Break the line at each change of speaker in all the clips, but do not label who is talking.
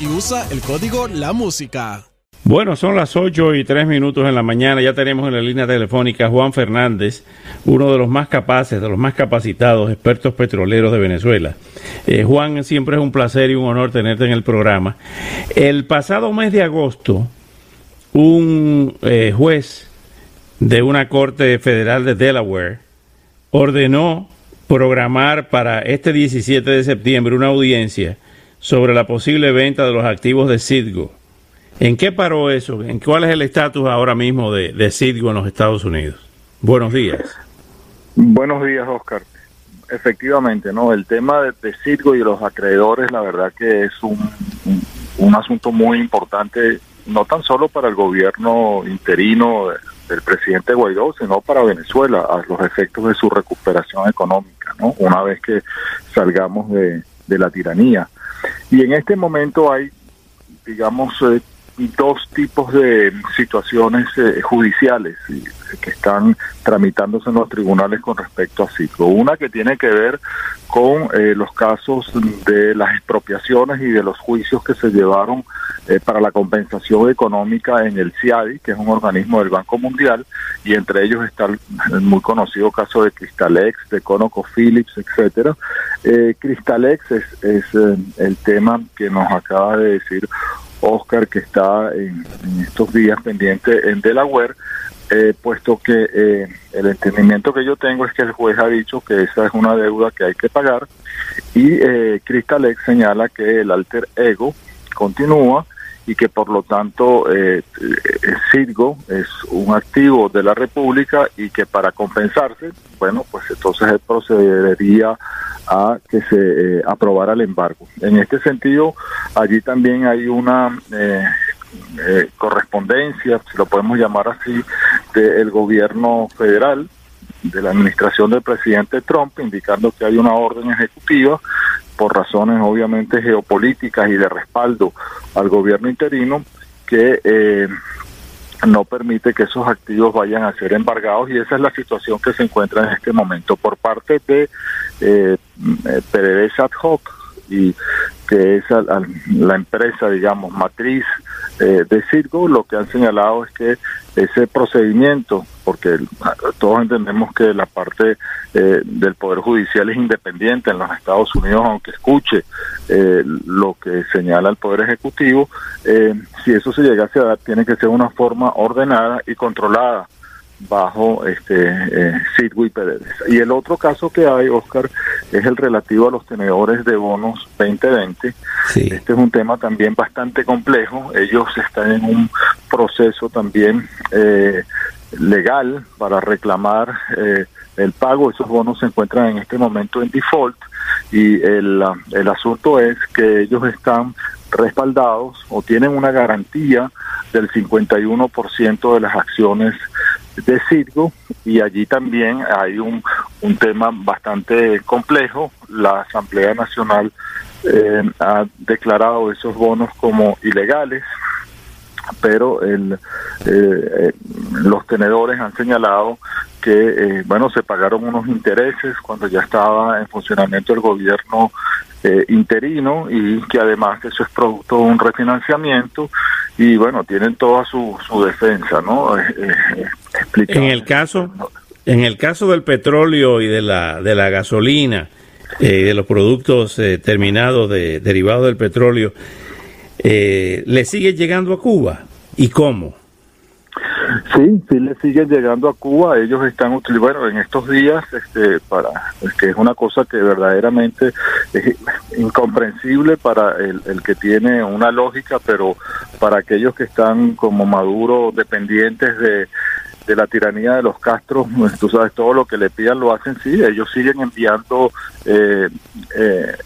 Y usa el código La Música.
Bueno, son las 8 y 3 minutos en la mañana. Ya tenemos en la línea telefónica Juan Fernández, uno de los más capaces, de los más capacitados expertos petroleros de Venezuela. Eh, Juan, siempre es un placer y un honor tenerte en el programa. El pasado mes de agosto, un eh, juez de una corte federal de Delaware ordenó programar para este 17 de septiembre una audiencia sobre la posible venta de los activos de Citgo. ¿En qué paró eso? ¿En cuál es el estatus ahora mismo de, de Citgo en los Estados Unidos? Buenos días.
Buenos días, Oscar. Efectivamente, ¿no? El tema de, de Citgo y los acreedores, la verdad que es un, un, un asunto muy importante, no tan solo para el gobierno interino del presidente Guaidó, sino para Venezuela, a los efectos de su recuperación económica, ¿no? Una vez que salgamos de, de la tiranía. Y en este momento hay, digamos, eh, dos tipos de situaciones eh, judiciales eh, que están tramitándose en los tribunales con respecto a Citgo. Una que tiene que ver con eh, los casos de las expropiaciones y de los juicios que se llevaron eh, para la compensación económica en el CIADI, que es un organismo del Banco Mundial, y entre ellos está el, muy conocido caso de Cristalex, de ConocoPhillips, etcétera. Eh, Cristalex es, es el tema que nos acaba de decir Oscar, que está en, en estos días pendiente en Delaware, eh, puesto que eh, el entendimiento que yo tengo es que el juez ha dicho que esa es una deuda que hay que pagar y eh, Cristalex señala que el alter ego continúa y que por lo tanto eh, Citgo es un activo de la República y que para compensarse, bueno, pues entonces él procedería a que se eh, aprobara el embargo. En este sentido, allí también hay una eh, eh, correspondencia, si lo podemos llamar así, del gobierno federal, de la administración del presidente Trump, indicando que hay una orden ejecutiva por razones obviamente geopolíticas y de respaldo al gobierno interino que eh, no permite que esos activos vayan a ser embargados y esa es la situación que se encuentra en este momento por parte de eh, PDVSA ad hoc y que es a, la empresa, digamos, matriz eh, de Circo, lo que han señalado es que ese procedimiento, porque todos entendemos que la parte eh, del Poder Judicial es independiente en los Estados Unidos, aunque escuche eh, lo que señala el Poder Ejecutivo, eh, si eso se llegase a dar, tiene que ser una forma ordenada y controlada bajo este eh, PDVSA. Y el otro caso que hay, Oscar, es el relativo a los tenedores de bonos 2020.
Sí.
Este es un tema también bastante complejo. Ellos están en un proceso también eh, legal para reclamar eh, el pago. Esos bonos se encuentran en este momento en default y el, el asunto es que ellos están respaldados o tienen una garantía del 51% de las acciones de Citgo y allí también hay un, un tema bastante complejo. La Asamblea Nacional eh, ha declarado esos bonos como ilegales pero el, los tenedores han señalado que bueno se pagaron unos intereses cuando ya estaba en funcionamiento el gobierno eh, interino y que además eso es producto de un refinanciamiento y bueno, tienen toda su, su defensa, ¿no? Eh,
eh, en el caso, en el caso del petróleo y de la, de la gasolina y de los productos terminados de, derivados del petróleo, ¿le sigue llegando a Cuba? ¿Y cómo?
Sí, sí le siguen llegando a Cuba. Ellos están bueno en estos días, este, para que es una cosa que verdaderamente es incomprensible para el, el, que tiene una lógica, pero para aquellos que están como Maduro dependientes de de la tiranía de los Castros, pues, tú sabes, todo lo que le pidan lo hacen, sí, ellos siguen enviando eh, eh,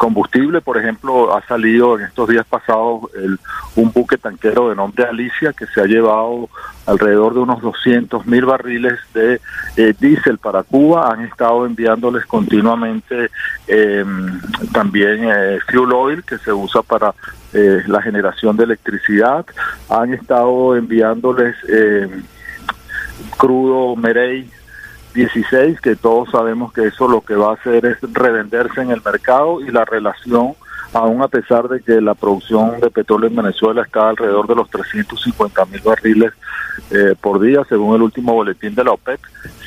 combustible, por ejemplo, ha salido en estos días pasados el, un buque tanquero de nombre Alicia que se ha llevado alrededor de unos 200 mil barriles de eh, diésel para Cuba, han estado enviándoles continuamente em, también eh, fuel oil que se usa para eh, la generación de electricidad, han estado enviándoles em, crudo Merey 16, que todos sabemos que eso lo que va a hacer es revenderse en el mercado y la relación, aún a pesar de que la producción de petróleo en Venezuela está alrededor de los 350 mil barriles eh, por día, según el último boletín de la OPEC,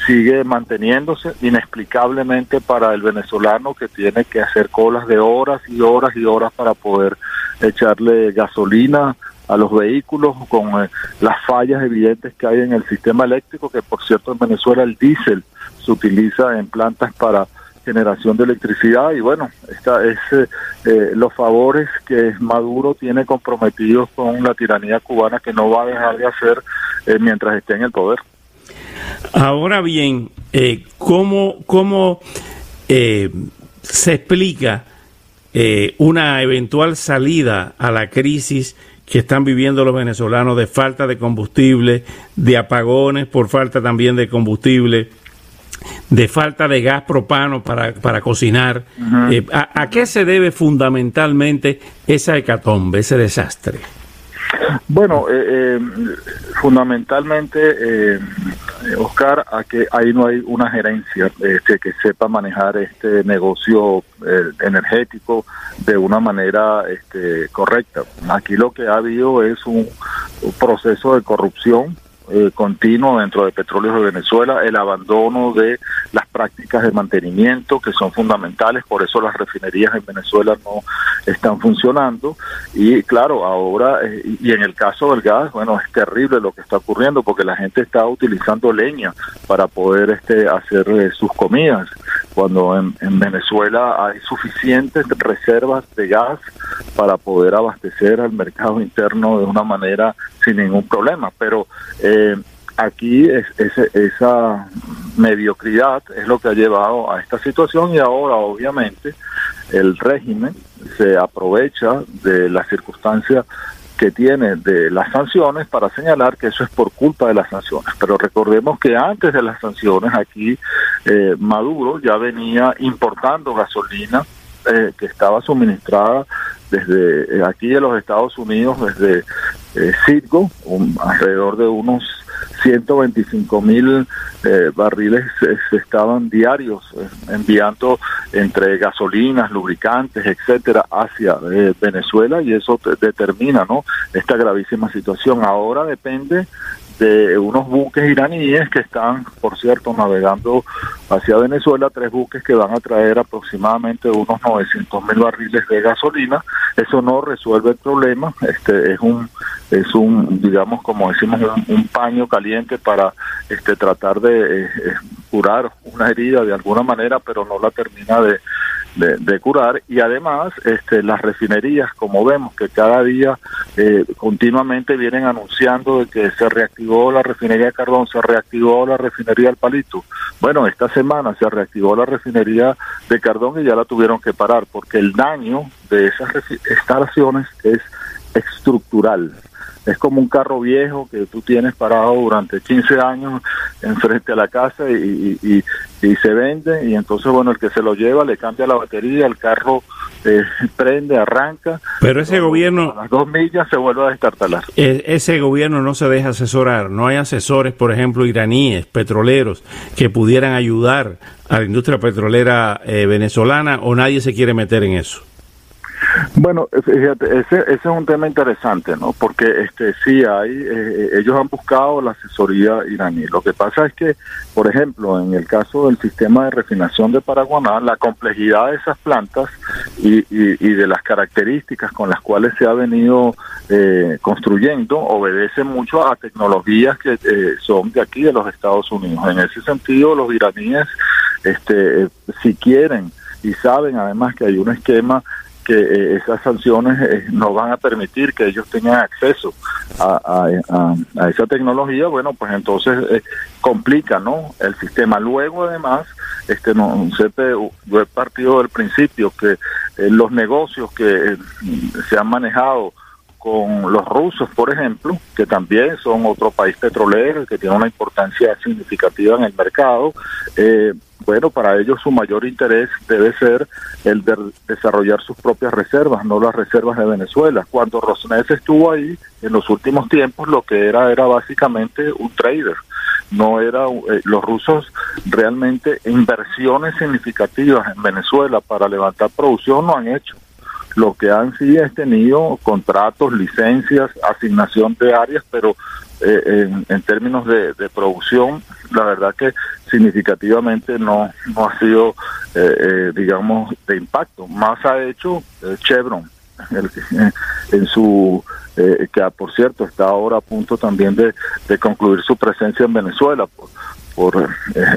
sigue manteniéndose inexplicablemente para el venezolano que tiene que hacer colas de horas y horas y horas para poder echarle gasolina a los vehículos con eh, las fallas evidentes que hay en el sistema eléctrico, que por cierto en Venezuela el diésel se utiliza en plantas para generación de electricidad y bueno, esta es eh, eh, los favores que Maduro tiene comprometidos con la tiranía cubana que no va a dejar de hacer mientras esté en el poder.
Ahora bien, ¿cómo, cómo se explica una eventual salida a la crisis que están viviendo los venezolanos de falta de combustible, de apagones por falta también de combustible, de falta de gas propano para, para cocinar. Eh, ¿a, qué se debe fundamentalmente esa hecatombe, ese desastre?
Bueno, eh, eh, fundamentalmente, eh, Oscar, a que ahí no hay una gerencia este, que sepa manejar este negocio energético de una manera este, correcta. Aquí lo que ha habido es un proceso de corrupción eh, continuo dentro de Petróleos de Venezuela, el abandono de las prácticas de mantenimiento que son fundamentales, por eso las refinerías en Venezuela no están funcionando y claro, ahora eh, y en el caso del gas, bueno, es terrible lo que está ocurriendo porque la gente está utilizando leña para poder este hacer eh, sus comidas cuando en, Venezuela hay suficientes reservas de gas para poder abastecer al mercado interno de una manera sin ningún problema. Pero eh, aquí es, esa mediocridad es lo que ha llevado a esta situación y ahora obviamente el régimen se aprovecha de las circunstancias que tiene de las sanciones para señalar que eso es por culpa de las sanciones. Pero recordemos que antes de las sanciones aquí eh, Maduro ya venía importando gasolina eh, que estaba suministrada desde eh, aquí de los Estados Unidos, desde eh, Citgo, alrededor de unos 125 mil eh, barriles se, estaban diarios enviando entre gasolinas, lubricantes, etcétera, hacia Venezuela y eso determina, ¿no? Esta gravísima situación. Ahora depende de unos buques iraníes que están, por cierto, navegando hacia Venezuela, tres buques que van a traer aproximadamente unos 900 mil barriles de gasolina. Eso no resuelve el problema, este es un, es un, digamos, como decimos, un, paño caliente para este tratar de eh, curar una herida de alguna manera, pero no la termina de de, curar y además este, las refinerías, como vemos que cada día eh, continuamente vienen anunciando de que se reactivó la refinería de Cardón, se reactivó la refinería del Palito. Bueno, esta semana se reactivó la refinería de Cardón y ya la tuvieron que parar porque el daño de esas instalaciones es estructural es como un carro viejo que tú tienes parado durante 15 años enfrente a la casa y, y, se vende y entonces bueno el que se lo lleva le cambia la batería el carro eh, prende, arranca.
Pero ese gobierno...
A las dos millas se vuelve a destartalar.
E, ese gobierno no se deja asesorar. No hay asesores, por ejemplo, iraníes, petroleros, que pudieran ayudar a la industria petrolera eh, venezolana o nadie se quiere meter en eso.
Bueno, fíjate, ese, ese es un tema interesante, ¿no? Porque este sí hay, eh, ellos han buscado la asesoría iraní. Lo que pasa es que, por ejemplo, en el caso del sistema de refinación de Paraguaná, la complejidad de esas plantas y, y, de las características con las cuales se ha venido eh, construyendo obedece mucho a tecnologías que eh, son de aquí, de los Estados Unidos. En ese sentido, los iraníes, este, si quieren y saben además que hay un esquema que eh, esas sanciones eh, no van a permitir que ellos tengan acceso a, esa tecnología, bueno, pues entonces eh, complica, ¿no? El sistema. Luego, además, este, no sé, yo he partido del principio que los negocios que se han manejado con los rusos, por ejemplo, que también son otro país petrolero que tiene una importancia significativa en el mercado, eh, bueno, para ellos su mayor interés debe ser el de desarrollar sus propias reservas, no las reservas de Venezuela. Cuando Rosneft estuvo ahí, en los últimos tiempos lo que era era básicamente un trader. No era eh, los rusos realmente inversiones significativas en Venezuela para levantar producción no han hecho. Lo que han sí es tenido contratos, licencias, asignación de áreas, pero eh, en, términos de, producción, la verdad que significativamente no, no ha sido, eh, eh, digamos, de impacto. Más ha hecho Chevron, el, en su que por cierto está ahora a punto también de, de concluir su presencia en Venezuela por,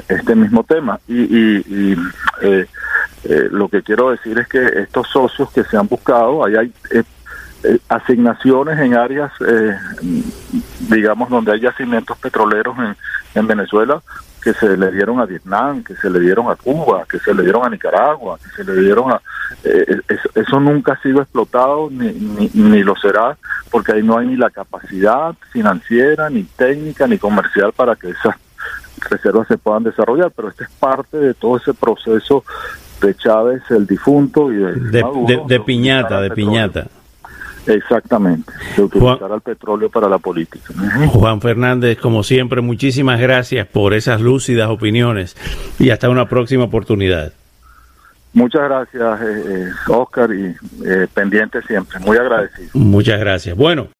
este mismo tema. Y, y, y lo que quiero decir es que estos socios que se han buscado, ahí hay eh, asignaciones en áreas, eh, digamos, donde hay yacimientos petroleros en, en Venezuela que se le dieron a Vietnam, que se le dieron a Cuba, que se le dieron a Nicaragua, que se le dieron a... Eh, eso, nunca ha sido explotado ni, ni, ni, lo será, porque ahí no hay ni la capacidad financiera, ni técnica, ni comercial para que esas reservas se puedan desarrollar, pero este es parte de todo ese proceso de Chávez, el difunto, y de,
de, de piñata, de piñata.
Exactamente, de utilizar al petróleo para la política.
Juan Fernández, como siempre, muchísimas gracias por esas lúcidas opiniones y hasta una próxima oportunidad.
Muchas gracias, eh, eh Oscar, y eh, pendiente siempre. Muy agradecido.
Muchas gracias. Bueno.